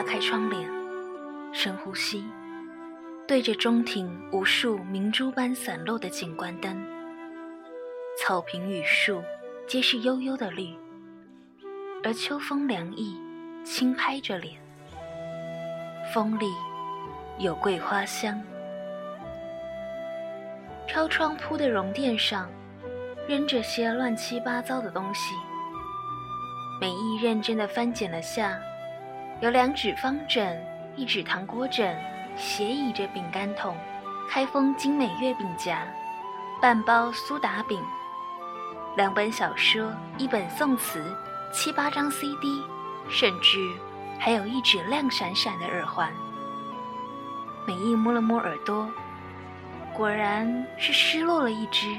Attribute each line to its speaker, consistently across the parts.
Speaker 1: 拉开窗帘，深呼吸，对着中庭无数明珠般散落的景观灯，草坪与树皆是悠悠的绿，而秋风凉意轻拍着脸，风里有桂花香。飘窗铺的绒垫上，扔着些乱七八糟的东西。美意认真的翻检了下，有两指方枕，一指糖果枕，斜倚着饼干桶，开封精美月饼夹，半包苏打饼，两本小说，一本宋词，七八张 CD，甚至还有一只亮闪闪的耳环。美意摸了摸耳朵。果然是失落了一只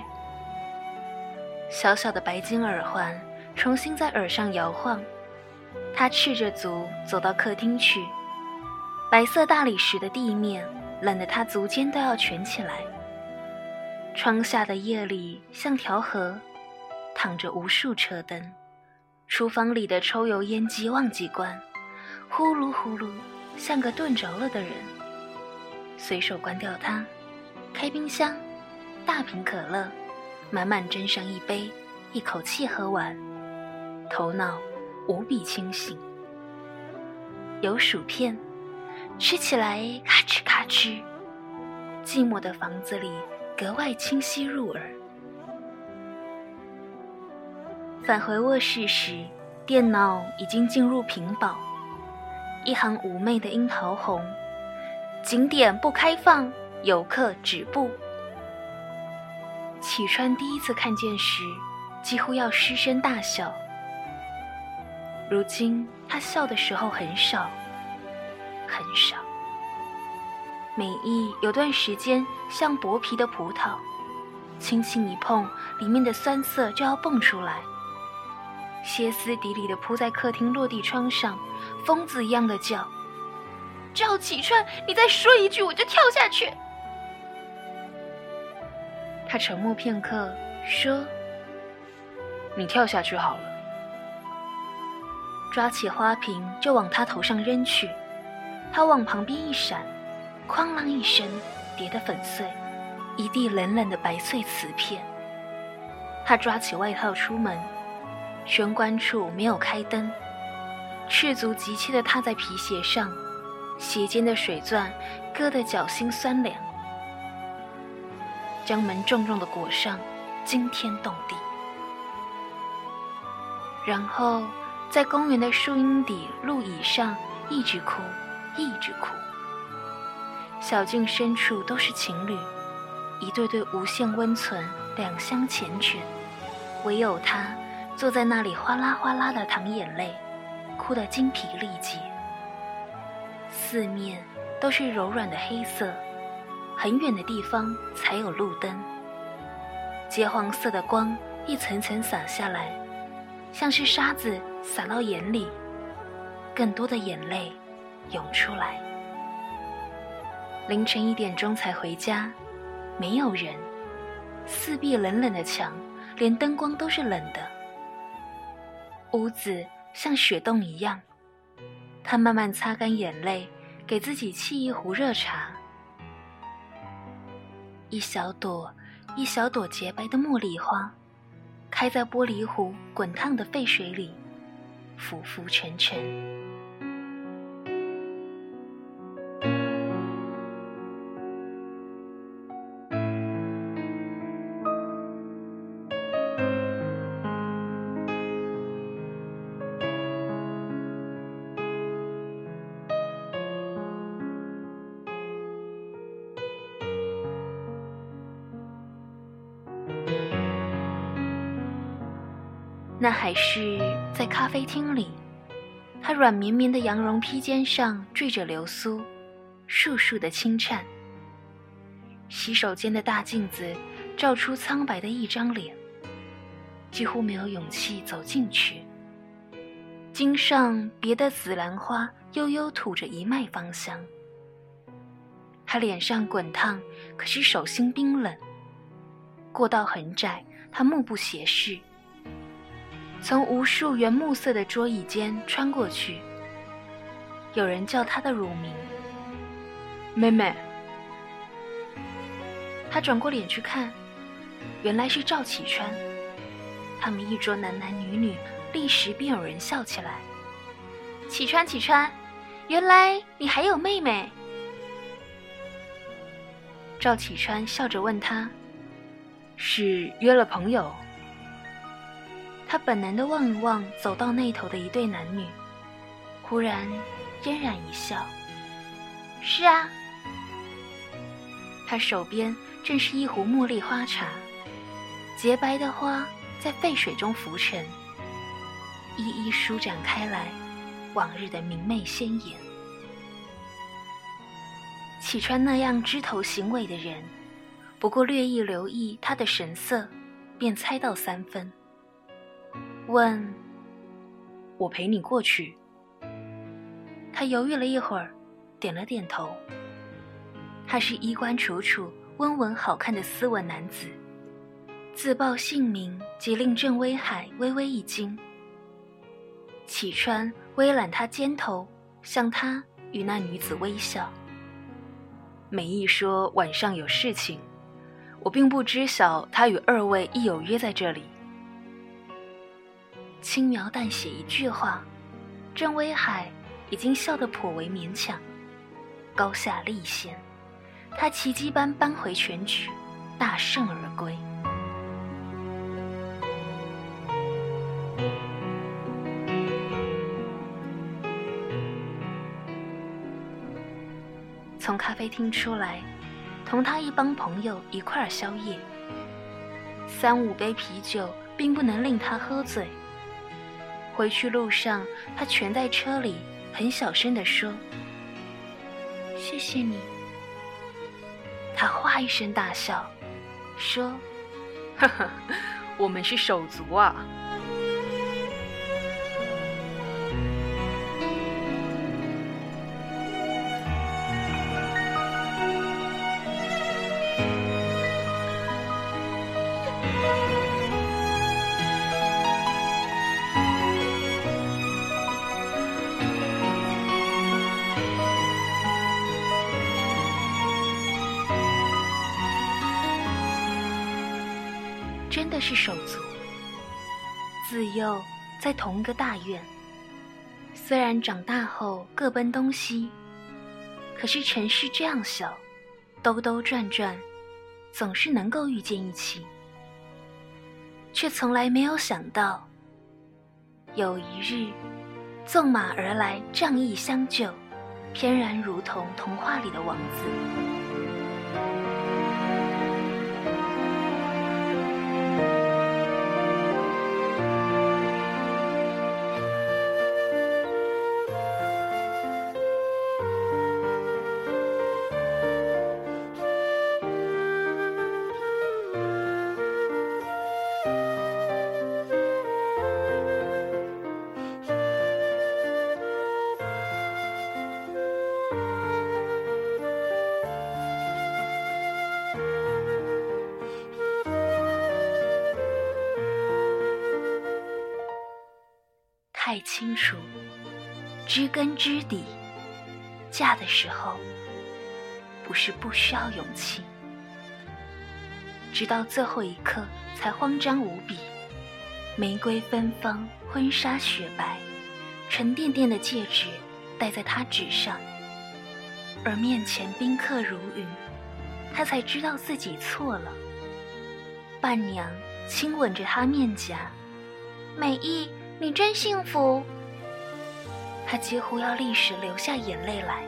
Speaker 1: 小小的白金耳环，重新在耳上摇晃。他赤着足走到客厅去，白色大理石的地面冷得他足尖都要蜷起来。窗下的夜里像条河，躺着无数车灯。厨房里的抽油烟机忘记关，呼噜呼噜，像个炖着了的人。随手关掉它。开冰箱，大瓶可乐，满满斟上一杯，一口气喝完，头脑无比清醒。有薯片，吃起来咔哧咔哧，寂寞的房子里格外清晰入耳。返回卧室时，电脑已经进入屏保，一行妩媚的樱桃红，景点不开放。游客止步。启川第一次看见时，几乎要失声大笑。如今他笑的时候很少，很少。美意有段时间像薄皮的葡萄，轻轻一碰，里面的酸涩就要蹦出来，歇斯底里的扑在客厅落地窗上，疯子一样的叫：“赵启川，你再说一句，我就跳下去！”他沉默片刻，说：“你跳下去好了。”抓起花瓶就往他头上扔去，他往旁边一闪，哐啷一声，跌得粉碎，一地冷冷的白碎瓷片。他抓起外套出门，玄关处没有开灯，赤足急切地踏在皮鞋上，鞋尖的水钻割得脚心酸凉。将门重重的裹上，惊天动地。然后在公园的树荫底路椅上一直哭，一直哭。小径深处都是情侣，一对对无限温存，两相缱绻。唯有他坐在那里，哗啦哗啦的淌眼泪，哭得精疲力竭。四面都是柔软的黑色。很远的地方才有路灯，金黄色的光一层层洒下来，像是沙子洒到眼里，更多的眼泪涌出来。凌晨一点钟才回家，没有人，四壁冷冷的墙，连灯光都是冷的，屋子像雪洞一样。他慢慢擦干眼泪，给自己沏一壶热茶。一小朵，一小朵洁白的茉莉花，开在玻璃壶滚烫的沸水里，浮浮沉沉。那还是在咖啡厅里，他软绵绵的羊绒披肩上缀着流苏，簌簌的轻颤。洗手间的大镜子照出苍白的一张脸，几乎没有勇气走进去。襟上别的紫兰花悠悠吐着一脉芳香。他脸上滚烫，可是手心冰冷。过道很窄，他目不斜视。从无数原木色的桌椅间穿过去，有人叫她的乳名“
Speaker 2: 妹妹”。
Speaker 1: 他转过脸去看，原来是赵启川。他们一桌男男女女，立时便有人笑起来。启川，启川，原来你还有妹妹。赵启川笑着问他：“
Speaker 2: 是约了朋友？”
Speaker 1: 他本能的望一望走到那头的一对男女，忽然嫣然一笑：“是啊。”他手边正是一壶茉莉花茶，洁白的花在沸水中浮沉，一一舒展开来，往日的明媚鲜艳。启川那样枝头行尾的人，不过略一留意他的神色，便猜到三分。问：“
Speaker 2: 我陪你过去。”
Speaker 1: 他犹豫了一会儿，点了点头。他是衣冠楚楚、温文好看的斯文男子，自报姓名，即令郑威海微微一惊。启川微揽他肩头，向他与那女子微笑。
Speaker 2: 美意说晚上有事情，我并不知晓他与二位亦有约在这里。
Speaker 1: 轻描淡写一句话，郑威海已经笑得颇为勉强，高下立现。他奇迹般扳回全局，大胜而归。从咖啡厅出来，同他一帮朋友一块儿宵夜。三五杯啤酒并不能令他喝醉。回去路上，他蜷在车里，很小声地说：“谢谢你。”他哗一声大笑，说：“
Speaker 2: 呵呵，我们是手足啊。”
Speaker 1: 真的是手足，自幼在同一个大院。虽然长大后各奔东西，可是城市这样小，兜兜转转，总是能够遇见一起。却从来没有想到，有一日，纵马而来，仗义相救，翩然如同童话里的王子。太清楚，知根知底。嫁的时候，不是不需要勇气，直到最后一刻才慌张无比。玫瑰芬芳，婚纱雪白，沉甸甸的戒指戴在他指上，而面前宾客如云，他才知道自己错了。伴娘亲吻着他面颊，美意。你真幸福。他几乎要立时流下眼泪来，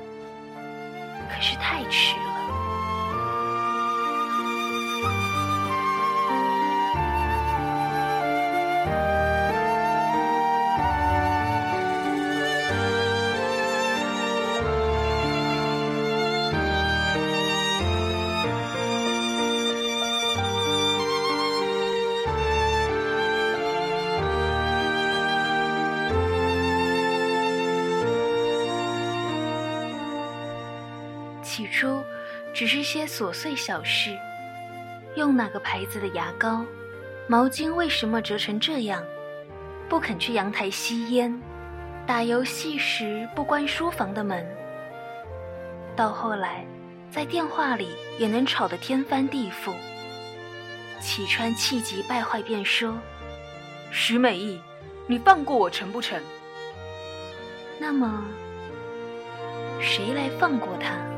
Speaker 1: 可是太迟了。起初，只是些琐碎小事，用哪个牌子的牙膏，毛巾为什么折成这样，不肯去阳台吸烟，打游戏时不关书房的门，到后来，在电话里也能吵得天翻地覆。启川气急败坏，便说：“
Speaker 2: 徐美意，你放过我成不成？”
Speaker 1: 那么，谁来放过他？